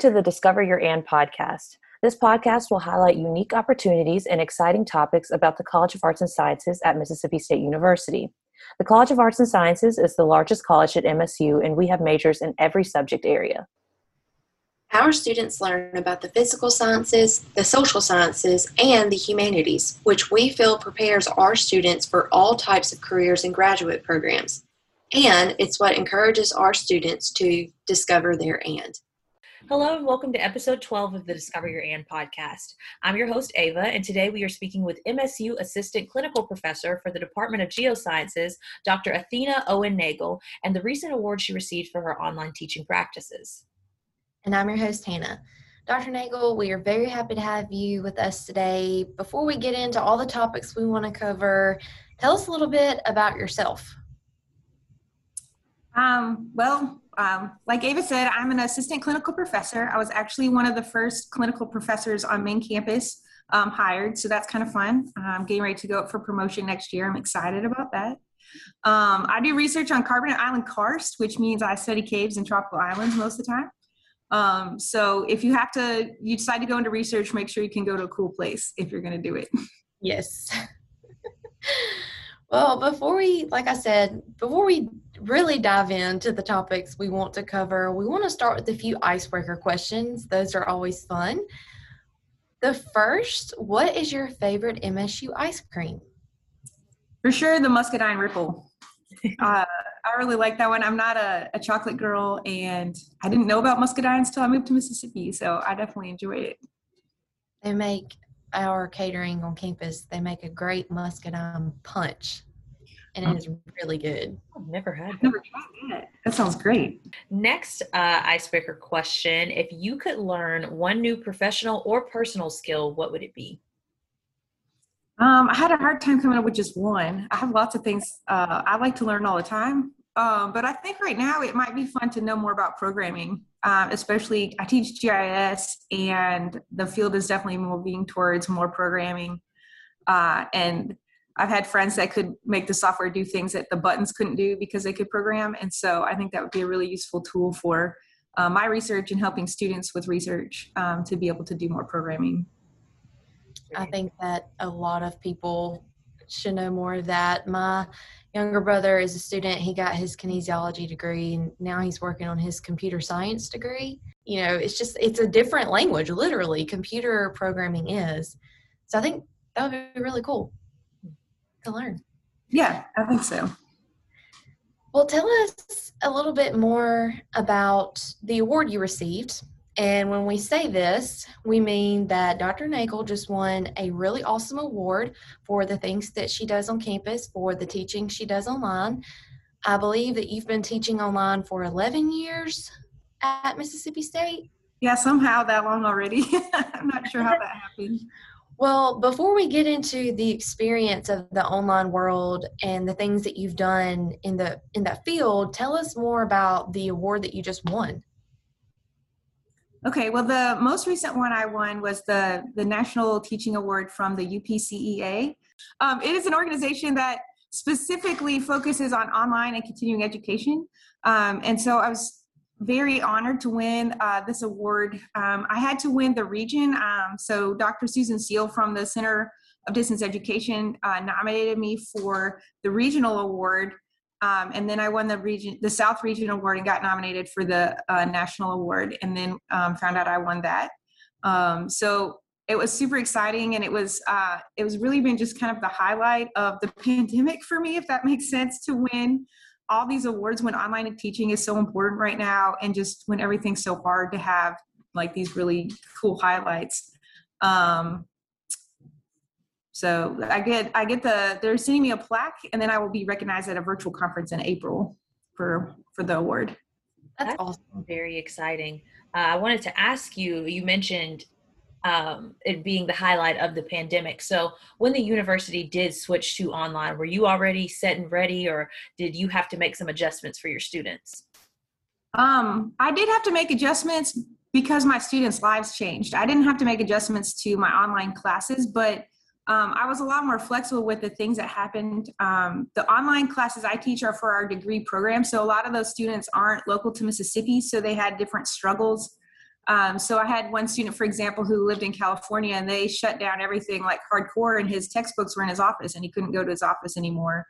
To the Discover Your And podcast. This podcast will highlight unique opportunities and exciting topics about the College of Arts and Sciences at Mississippi State University. The College of Arts and Sciences is the largest college at MSU, and we have majors in every subject area. Our students learn about the physical sciences, the social sciences, and the humanities, which we feel prepares our students for all types of careers and graduate programs. And it's what encourages our students to discover their and. Hello and welcome to episode 12 of the Discover Your And podcast. I'm your host, Ava, and today we are speaking with MSU Assistant Clinical Professor for the Department of Geosciences, Dr. Athena Owen Nagel, and the recent award she received for her online teaching practices. And I'm your host, Hannah. Dr. Nagel, we are very happy to have you with us today. Before we get into all the topics we want to cover, tell us a little bit about yourself. Um, well, um, like Ava said, I'm an assistant clinical professor. I was actually one of the first clinical professors on main campus um, hired, so that's kind of fun. I'm getting ready to go up for promotion next year. I'm excited about that. Um, I do research on carbonate island karst, which means I study caves and tropical islands most of the time. Um, so if you have to, you decide to go into research, make sure you can go to a cool place if you're going to do it. Yes. well, before we, like I said, before we really dive into the topics we want to cover, we want to start with a few icebreaker questions. Those are always fun. The first, what is your favorite MSU ice cream? For sure, the muscadine ripple. uh, I really like that one. I'm not a, a, chocolate girl, and I didn't know about muscadines until I moved to Mississippi, so I definitely enjoy it. They make our catering on campus. They make a great muscadine punch and it is really good. I've never had that. Never tried that. That sounds great. Next uh, icebreaker question: If you could learn one new professional or personal skill, what would it be? Um, I had a hard time coming up with just one. I have lots of things uh, I like to learn all the time, um, but I think right now it might be fun to know more about programming. Um, especially, I teach GIS, and the field is definitely moving towards more programming. Uh, and I've had friends that could make the software do things that the buttons couldn't do because they could program. And so I think that would be a really useful tool for uh, my research and helping students with research um, to be able to do more programming. I think that a lot of people should know more of that. My younger brother is a student. He got his kinesiology degree and now he's working on his computer science degree. You know, it's just, it's a different language, literally, computer programming is. So I think that would be really cool to learn. Yeah, I think so. Well, tell us a little bit more about the award you received. And when we say this, we mean that Dr. Nagel just won a really awesome award for the things that she does on campus, for the teaching she does online. I believe that you've been teaching online for 11 years at Mississippi State. Yeah, somehow that long already. I'm not sure how that happened. Well, before we get into the experience of the online world and the things that you've done in the in that field, tell us more about the award that you just won. Okay, well, the most recent one I won was the the National Teaching Award from the UPCEA. Um, it is an organization that specifically focuses on online and continuing education, um, and so I was very honored to win uh, this award. Um, I had to win the region. Um, so Dr. Susan Seal from the Center of Distance Education uh, nominated me for the regional award. Um, and then I won the region, the South Region Award, and got nominated for the uh, national award. And then um, found out I won that. Um, so it was super exciting, and it was uh, it was really been just kind of the highlight of the pandemic for me, if that makes sense, to win all these awards when online teaching is so important right now and just when everything's so hard to have like these really cool highlights. Um so i get i get the they're sending me a plaque and then i will be recognized at a virtual conference in april for for the award. That's, that's awesome. very exciting. Uh, i wanted to ask you you mentioned um, it being the highlight of the pandemic. So, when the university did switch to online, were you already set and ready, or did you have to make some adjustments for your students? Um, I did have to make adjustments because my students' lives changed. I didn't have to make adjustments to my online classes, but um, I was a lot more flexible with the things that happened. Um, the online classes I teach are for our degree program, so a lot of those students aren't local to Mississippi, so they had different struggles Um, so I had one student, for example, who lived in California and they shut down everything like hardcore and his textbooks were in his office and he couldn't go to his office anymore.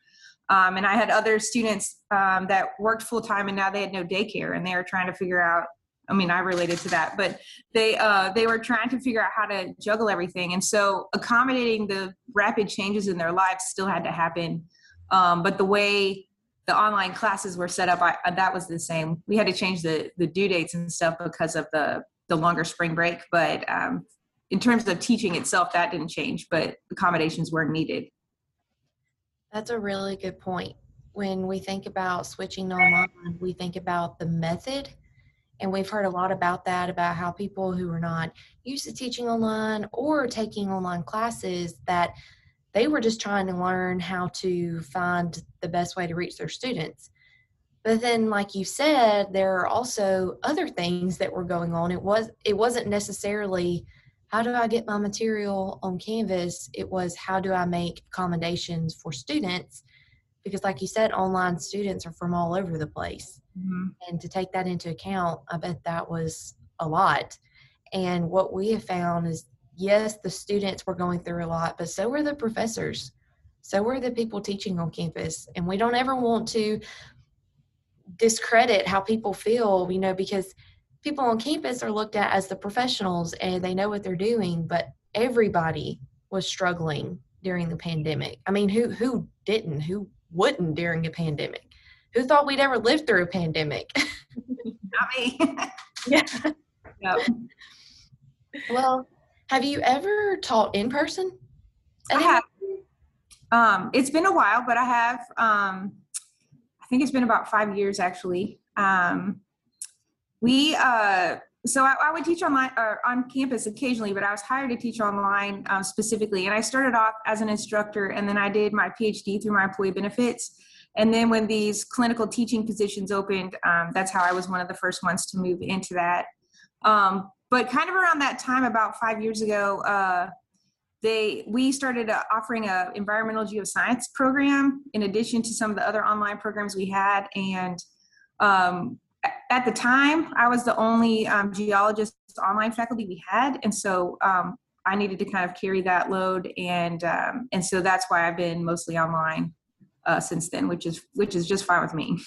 Um, and I had other students um, that worked full time and now they had no daycare and they were trying to figure out. I mean, I related to that, but they uh, they were trying to figure out how to juggle everything, and so accommodating the rapid changes in their lives still had to happen. Um, but the way the online classes were set up, I, that was the same. We had to change the the due dates and stuff because of the the longer spring break, but um, in terms of teaching itself, that didn't change. But accommodations weren't needed. That's a really good point. When we think about switching online, we think about the method. And we've heard a lot about that about how people who are not used to teaching online or taking online classes that they were just trying to learn how to find the best way to reach their students. But then like you said, there are also other things that were going on. It was it wasn't necessarily how do I get my material on Canvas? It was how do I make accommodations for students? Because, like you said, online students are from all over the place. Mm-hmm. And to take that into account, I bet that was a lot. And what we have found is yes, the students were going through a lot, but so were the professors. So were the people teaching on campus. And we don't ever want to discredit how people feel, you know, because people on campus are looked at as the professionals and they know what they're doing, but everybody was struggling during the pandemic. I mean, who who didn't? Who wouldn't during a pandemic? Who thought we'd ever live through a pandemic? Not me. yeah. Yep. Well, have you ever taught in person? I have. Um, it's been a while, but I have. Um, I think it's been about five years actually. Um, we uh, so I, I, would teach online or on campus occasionally, but I was hired to teach online um, specifically. And I started off as an instructor, and then I did my PhD through my employee benefits. And then when these clinical teaching positions opened, um, that's how I was one of the first ones to move into that. Um, but kind of around that time, about five years ago, uh, they we started uh, offering a environmental geoscience program in addition to some of the other online programs we had, and um, at the time, I was the only um, geologist online faculty we had, and so um, I needed to kind of carry that load, and um, and so that's why I've been mostly online uh, since then, which is which is just fine with me.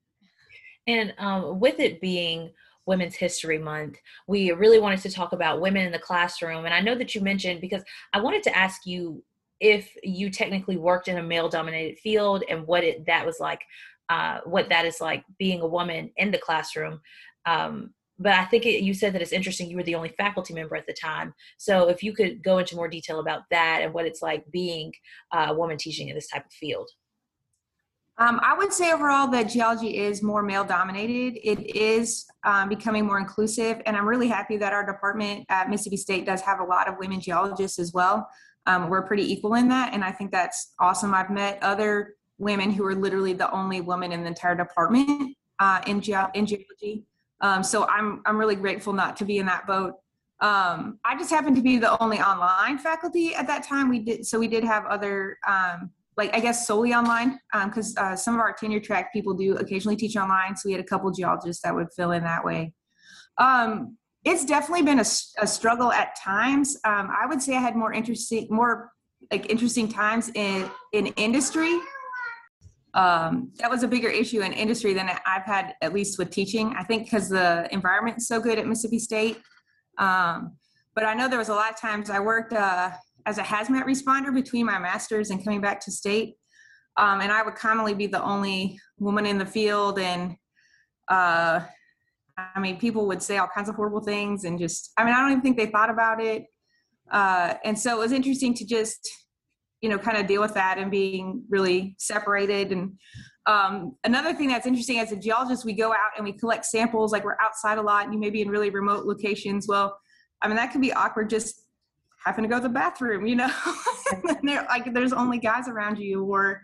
and um, with it being Women's History Month, we really wanted to talk about women in the classroom, and I know that you mentioned because I wanted to ask you if you technically worked in a male dominated field and what it that was like uh, what that is like being a woman in the classroom. Um, but I think it, you said that it's interesting. You were the only faculty member at the time. So if you could go into more detail about that and what it's like being a woman teaching in this type of field. Um, I would say overall that geology is more male dominated. It is um, becoming more inclusive, and I'm really happy that our department at Mississippi State does have a lot of women geologists as well. Um, we're pretty equal in that, and I think that's awesome. I've met other women who are literally the only woman in the entire department uh, in, ge- in geology. Um, so I'm I'm really grateful not to be in that boat. Um, I just happened to be the only online faculty at that time. We did so we did have other um, like I guess solely online because um, uh, some of our tenure track people do occasionally teach online. So we had a couple geologists that would fill in that way. Um, it's definitely been a, a struggle at times. Um, I would say I had more interesting more like interesting times in in industry um, that was a bigger issue in industry than I've had, at least with teaching. I think because the environment's so good at Mississippi State. Um, but I know there was a lot of times I worked uh, as a hazmat responder between my master's and coming back to state. Um, and I would commonly be the only woman in the field. And uh, I mean, people would say all kinds of horrible things and just, I mean, I don't even think they thought about it. Uh, and so it was interesting to just you know kind of deal with that and being really separated and um, another thing that's interesting as a geologist we go out and we collect samples like we're outside a lot and you may be in really remote locations well i mean that can be awkward just having to go to the bathroom you know like there's only guys around you or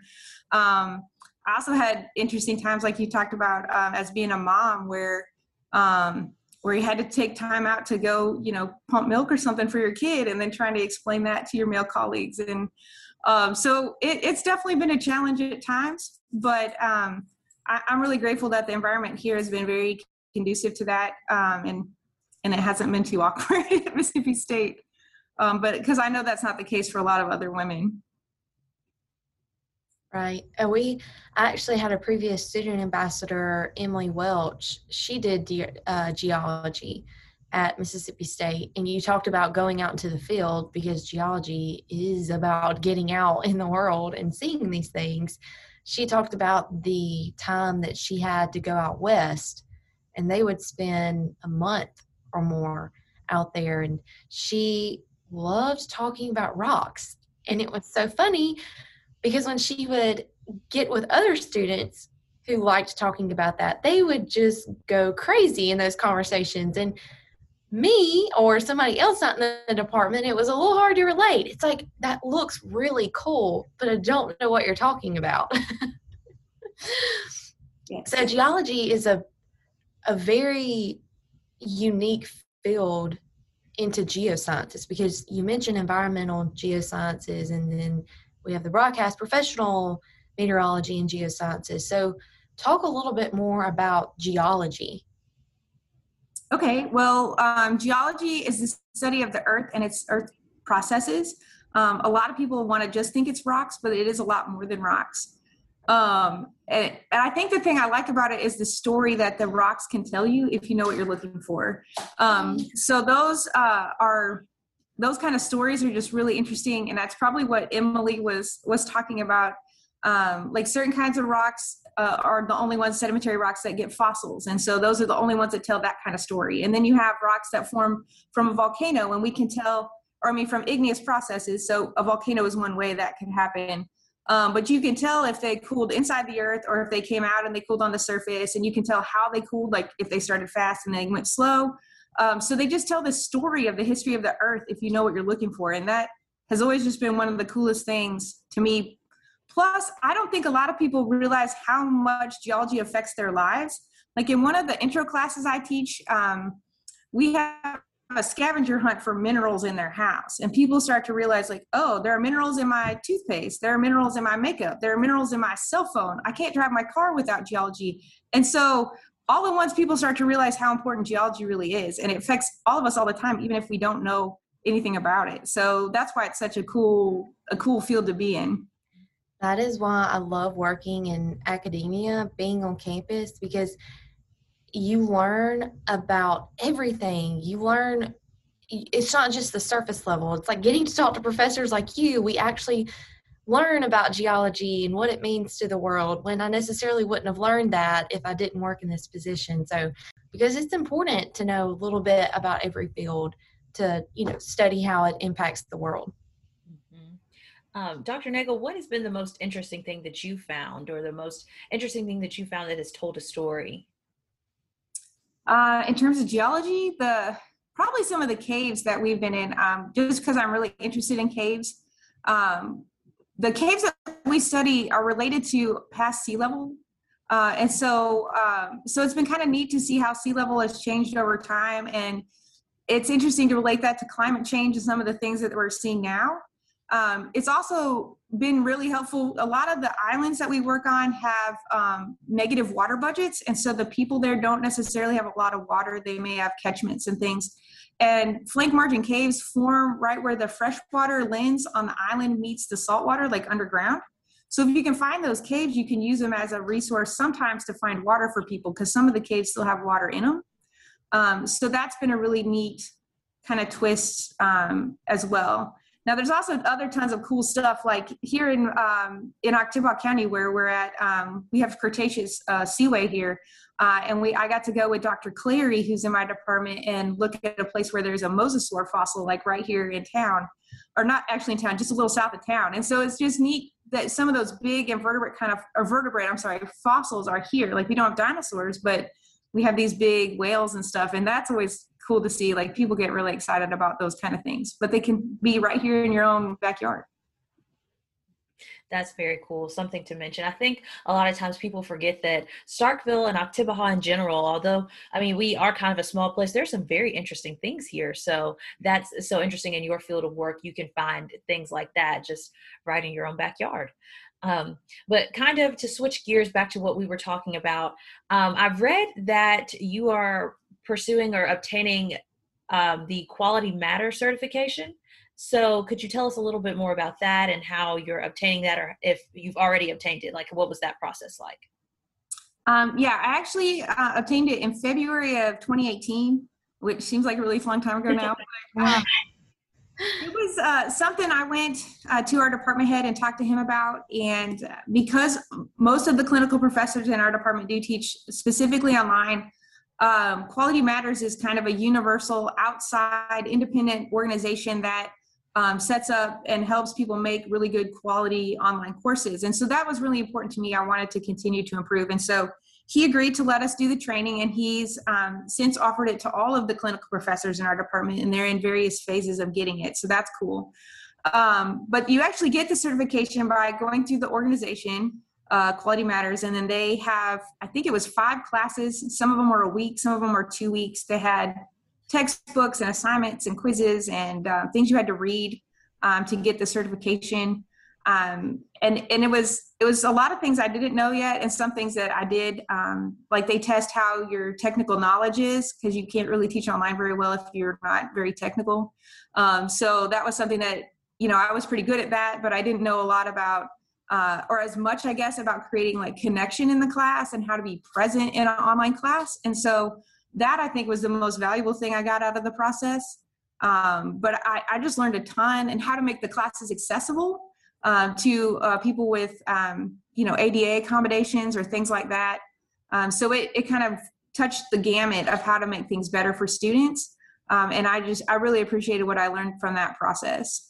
um, i also had interesting times like you talked about um, as being a mom where um, where you had to take time out to go, you know, pump milk or something for your kid, and then trying to explain that to your male colleagues. And um, so it, it's definitely been a challenge at times, but um, I, am really grateful that the environment here has been very conducive to that. Um, and and it hasn't been too awkward at Mississippi State. Um, but because I know that's not the case for a lot of other women. Right. And we actually had a previous student ambassador, Emily Welch. She did uh, geology at Mississippi State, and you talked about going out into the field because geology is about getting out in the world and seeing these things. She talked about the time that she had to go out west, and they would spend a month or more out there, and she loved talking about rocks. And it was so funny because when she would get with other students who liked talking about that, they would just go crazy in those conversations. And me or somebody else not in the department, it was a little hard to relate. It's like, that looks really cool, but I don't know what you're talking about. yes. So, geology is a, a very unique field into geosciences because you mentioned environmental geosciences and then we have the broadcast professional meteorology and geosciences. So, talk a little bit more about geology. Okay, well, um, geology is the study of the earth and its earth processes. Um, a lot of people want to just think it's rocks, but it is a lot more than rocks. Um, and, and, I think the thing I like about it is the story that the rocks can tell you if you know what you're looking for. Um, so those uh, are those kind of stories are just really interesting and that's probably what emily was was talking about. Um, like certain kinds of rocks uh, are the only ones sedimentary rocks that get fossils and so those are the only ones that tell that kind of story. And then you have rocks that form from a volcano and we can tell or i mean from igneous processes so a volcano is one way that can happen um, but you can tell if they cooled inside the earth or if they came out and they cooled on the surface and you can tell how they cooled like if they started fast and they went slow um, so they just tell the story of the history of the earth if you know what you're looking for. And that has always just been one of the coolest things to me. Plus, I don't think a lot of people realize how much geology affects their lives. Like in one of the intro classes I teach, um, we have a scavenger hunt for minerals in their house. And people start to realize, like, oh, there are minerals in my toothpaste, there are minerals in my makeup, there are minerals in my cell phone. I can't drive my car without geology. And so all at once people start to realize how important geology really is and it affects all of us all the time even if we don't know anything about it so that's why it's such a cool a cool field to be in that is why i love working in academia being on campus because you learn about everything you learn it's not just the surface level it's like getting to talk to professors like you we actually learn about geology and what it means to the world when I necessarily wouldn't have learned that if I didn't work in this position. So, because it's important to know a little bit about every field to, you know, study how it impacts the world. Mm-hmm. Um, Dr. Nagel, what has been the most interesting thing that you found, or the most interesting thing that you found that has told a story? Uh, in terms of geology, the probably some of the caves that we've been in. Um, just because I'm really interested in caves, um, the caves that we study are related to past sea level. Uh, and so, um, so it's been kind of neat to see how sea level has changed over time. And it's interesting to relate that to climate change and some of the things that we're seeing now. Um, it's also been really helpful. A lot of the islands that we work on have um, negative water budgets. And so the people there don't necessarily have a lot of water. They may have catchments and things. And flank margin caves form right where the freshwater lens on the island meets the saltwater, like underground. So if you can find those caves, you can use them as a resource sometimes to find water for people because some of the caves still have water in them. Um, so that's been a really neat kind of twist um, as well. Now, there's also other tons of cool stuff like here in um, in Oktibbeha County, where we're at. Um, we have Cretaceous uh, Seaway here, uh, and we I got to go with Dr. Clary, who's in my department, and look at a place where there's a mosasaur fossil, like right here in town, or not actually in town, just a little south of town. And so it's just neat that some of those big invertebrate kind of or vertebrate, I'm sorry, fossils are here. Like we don't have dinosaurs, but we have these big whales and stuff, and that's always cool to see. Like people get really excited about those kind of things, but they can be right here in your own backyard. That's very cool. Something to mention. I think a lot of times people forget that Starkville and Oktibbeha in general, although I mean we are kind of a small place, there's some very interesting things here. So that's so interesting in your field of work. You can find things like that just right in your own backyard. Um, but kind of to switch gears back to what we were talking about, um, I've read that you are pursuing or obtaining um, the Quality Matter certification. So, could you tell us a little bit more about that and how you're obtaining that, or if you've already obtained it? Like, what was that process like? Um, yeah, I actually uh, obtained it in February of 2018, which seems like a really long time ago now. Um, it was uh, something I went uh, to our department head and talked to him about. And because most of the clinical professors in our department do teach specifically online, um, Quality Matters is kind of a universal outside independent organization that um, sets up and helps people make really good quality online courses. And so that was really important to me. I wanted to continue to improve. And so he agreed to let us do the training, and he's um, since offered it to all of the clinical professors in our department, and they're in various phases of getting it. So that's cool. Um, but you actually get the certification by going through the organization, uh, Quality Matters, and then they have, I think it was five classes. Some of them were a week, some of them were two weeks. They had textbooks and assignments and quizzes and uh, things you had to read um, to get the certification um, and and it was it was a lot of things I didn't know yet, and some things that I did. Um, like they test how your technical knowledge is because you can't really teach online very well if you're not very technical. Um, so that was something that you know I was pretty good at that, but I didn't know a lot about. Uh, or as much, I guess, about creating like connection in the class and how to be present in an online class. And so that I think was the most valuable thing I got out of the process. Um, but I, I, just learned a ton and how to make the classes accessible um, to uh, people with um, you know ADA accommodations or things like that. Um, so it, it kind of touched the gamut of how to make things better for students. Um, and I just I really appreciated what I learned from that process.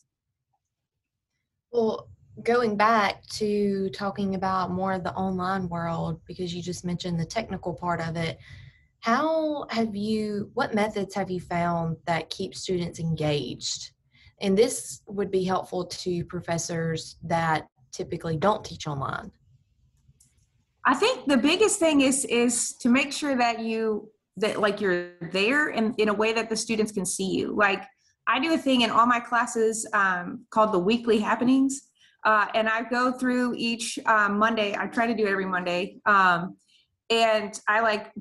Well, going back to talking about more of the online world because you just mentioned the technical part of it how have you what methods have you found that keep students engaged and this would be helpful to professors that typically don't teach online. I think the biggest thing is is to make sure that you that like you're there in, in a way that the students can see you. Like I do a thing in all my classes um, called the weekly happenings. Uh, and I go through each um, Monday. I try to do it every Monday. Um, and I like,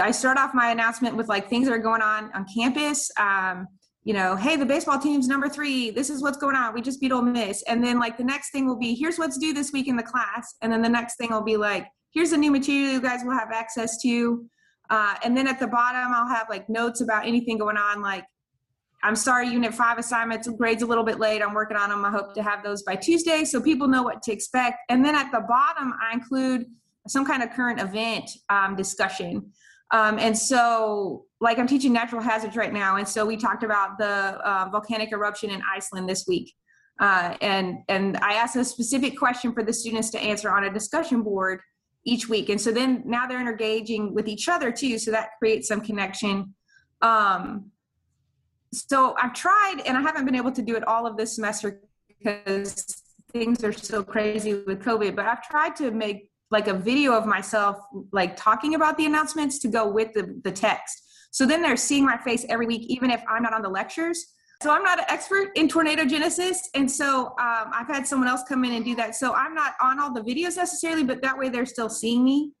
I start off my announcement with like things that are going on on campus. Um, you know, hey, the baseball team's number three. This is what's going on. We just beat Ole Miss. And then like the next thing will be, here's what's due this week in the class. And then the next thing will be like, here's the new material you guys will have access to. Uh, and then at the bottom, I'll have like notes about anything going on. Like, I'm sorry, Unit Five assignments grades a little bit late. I'm working on them. I hope to have those by Tuesday, so people know what to expect. And then at the bottom, I include some kind of current event um, discussion. Um, and so, like, I'm teaching natural hazards right now, and so we talked about the uh, volcanic eruption in Iceland this week. Uh, and and I asked a specific question for the students to answer on a discussion board each week. And so then now they're engaging with each other too, so that creates some connection. Um, so I've tried, and I haven't been able to do it all of this semester because things are so crazy with COVID. But I've tried to make like a video of myself like talking about the announcements to go with the, the text. So then they're seeing my face every week, even if I'm not on the lectures. So I'm not an expert in tornado genesis. And so um, I've had someone else come in and do that. So I'm not on all the videos necessarily, but that way they're still seeing me.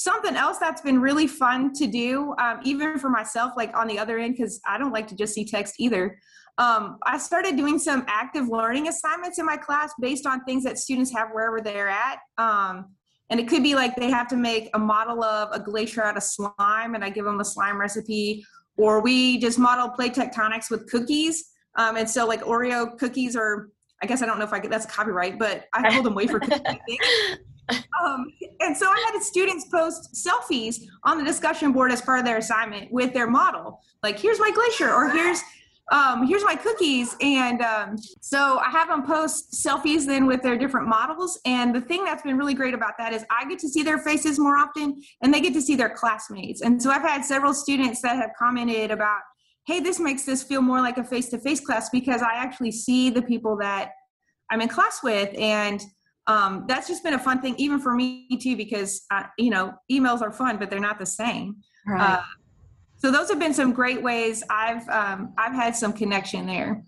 Something else that's been really fun to do, um, even for myself, like on the other end, because I don't like to just see text either. Um, I started doing some active learning assignments in my class based on things that students have wherever they're at. Um, and it could be like they have to make a model of a glacier out of slime, and I give them a slime recipe. Or we just model plate tectonics with cookies. Um, and so, like Oreo cookies or I guess I don't know if I get that's copyright, but I hold them wafer cookies. Um, and so I had students post selfies on the discussion board as part of their assignment with their model. Like, here's my glacier, or here's um, here's my cookies. And um, so I have them post selfies then with their different models. And the thing that's been really great about that is I get to see their faces more often and they get to see their classmates. And so I've had several students that have commented about, hey, this makes this feel more like a face to face class because I actually see the people that I'm in class with. And um, that's just been a fun thing, even for me too, because, uh, you know, emails are fun, but they're not the same. Right. Uh, so those have been some great ways I've um, I've had some connection there.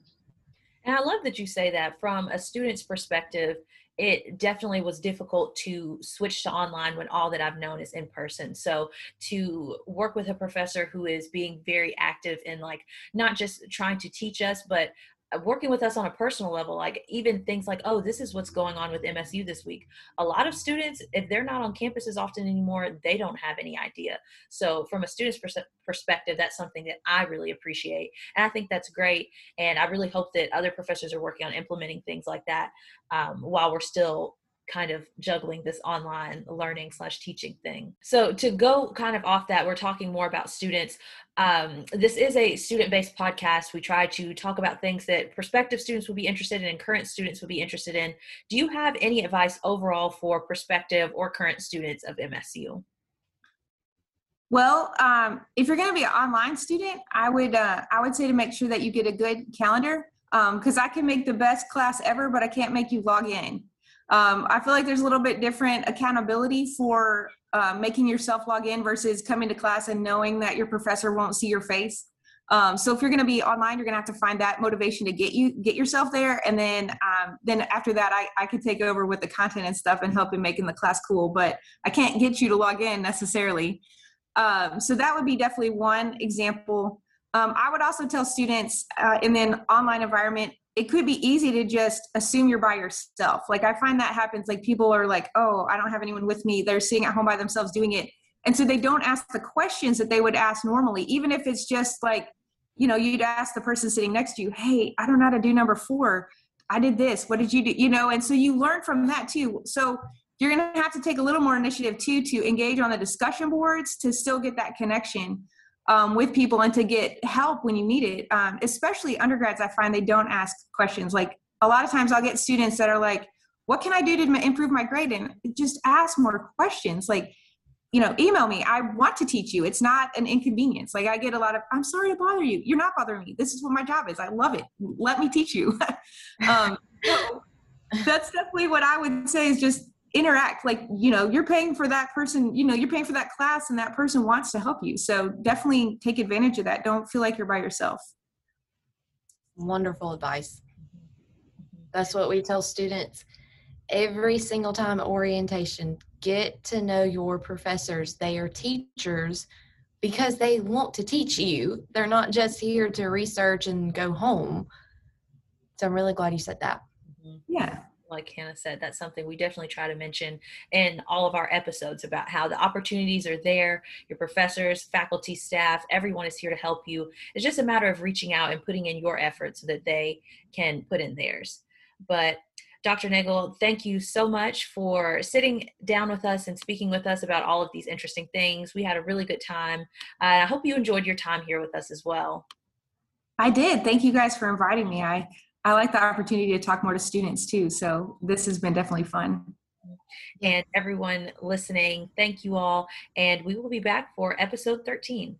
And I love that you say that from a student's perspective, it definitely was difficult to switch to online when all that I've known is in person. So to work with a professor who is being very active in like not just trying to teach us, but working with us on a personal level like even things like oh this is what's going on with msu this week. A lot of students if they're not on campuses often anymore they don't have any idea. So from a student's pers- perspective that's something that i really appreciate and i think that's great and i really hope that other professors are working on implementing things like that um, while we're still kind of juggling this online learning slash teaching thing. So to go kind of off that, we're talking more about students. Um, this is a student-based podcast. We try to talk about things that prospective students would be interested in and current students would be interested in. Do you have any advice overall for prospective or current students of MSU? Well, um, if you're going to be an online student, I would uh, I would say to make sure that you get a good calendar because um, I can make the best class ever, but I can't make you log in. Um, I feel like there's a little bit different accountability for uh, making yourself log in versus coming to class and knowing that your professor won't see your face. Um, so if you're going to be online, you're going to have to find that motivation to get you get yourself there, and then um, then after that, I I could take over with the content and stuff and help in making the class cool. But I can't get you to log in necessarily. Um, so that would be definitely one example. Um, I would also tell students uh, in an online environment it could be easy to just assume you're by yourself. Like I find that happens. Like people are like, oh, I don't have anyone with me. They're sitting at home by themselves doing it. And so they don't ask the questions that they would ask normally, even if it's just like, you know, you'd ask the person sitting next to you, hey, I don't know how to do number four. I did this. What did you do? You know, and so you learn from that too. So you're going to have to take a little more initiative too to engage on the discussion boards to still get that connection um, with people and to get help when you need it. Um, especially undergrads, I find they don't ask questions. Like a lot of times, I'll get students that are like, "What can I do to improve my grade?" And just ask more questions. Like, you know, email me. I want to teach you. It's not an inconvenience. Like I get a lot of, "I'm sorry to bother you. You're not bothering me. This is what my job is. I love it. Let me teach you." um, so that's definitely what I would say is just interact like you know you're paying for that person you know you're paying for that class and that person wants to help you. So definitely take advantage of that. Don't feel like you're by yourself. Wonderful advice. Mm-hmm. That's what we tell students every single time at orientation. Get to know your professors. They are teachers because they want to teach you. They're not just here to research and go home. So i'm really glad you said that. Mm-hmm. Yeah like Hannah said, that's something we definitely try to mention in all of our episodes about how the opportunities are there. Your professors, faculty, staff, everyone is here to help you. It's just a matter of reaching out and putting in your effort so that they can put in theirs. But Dr. Nagel, thank you so much for sitting down with us and speaking with us about all of these interesting things. We had a really good time. Uh, I hope you enjoyed your time here with us as well. I did. Thank you guys for inviting me. I I like the opportunity to talk more to students too. So this has been definitely fun. And everyone listening, thank you all. And we will be back for episode 13.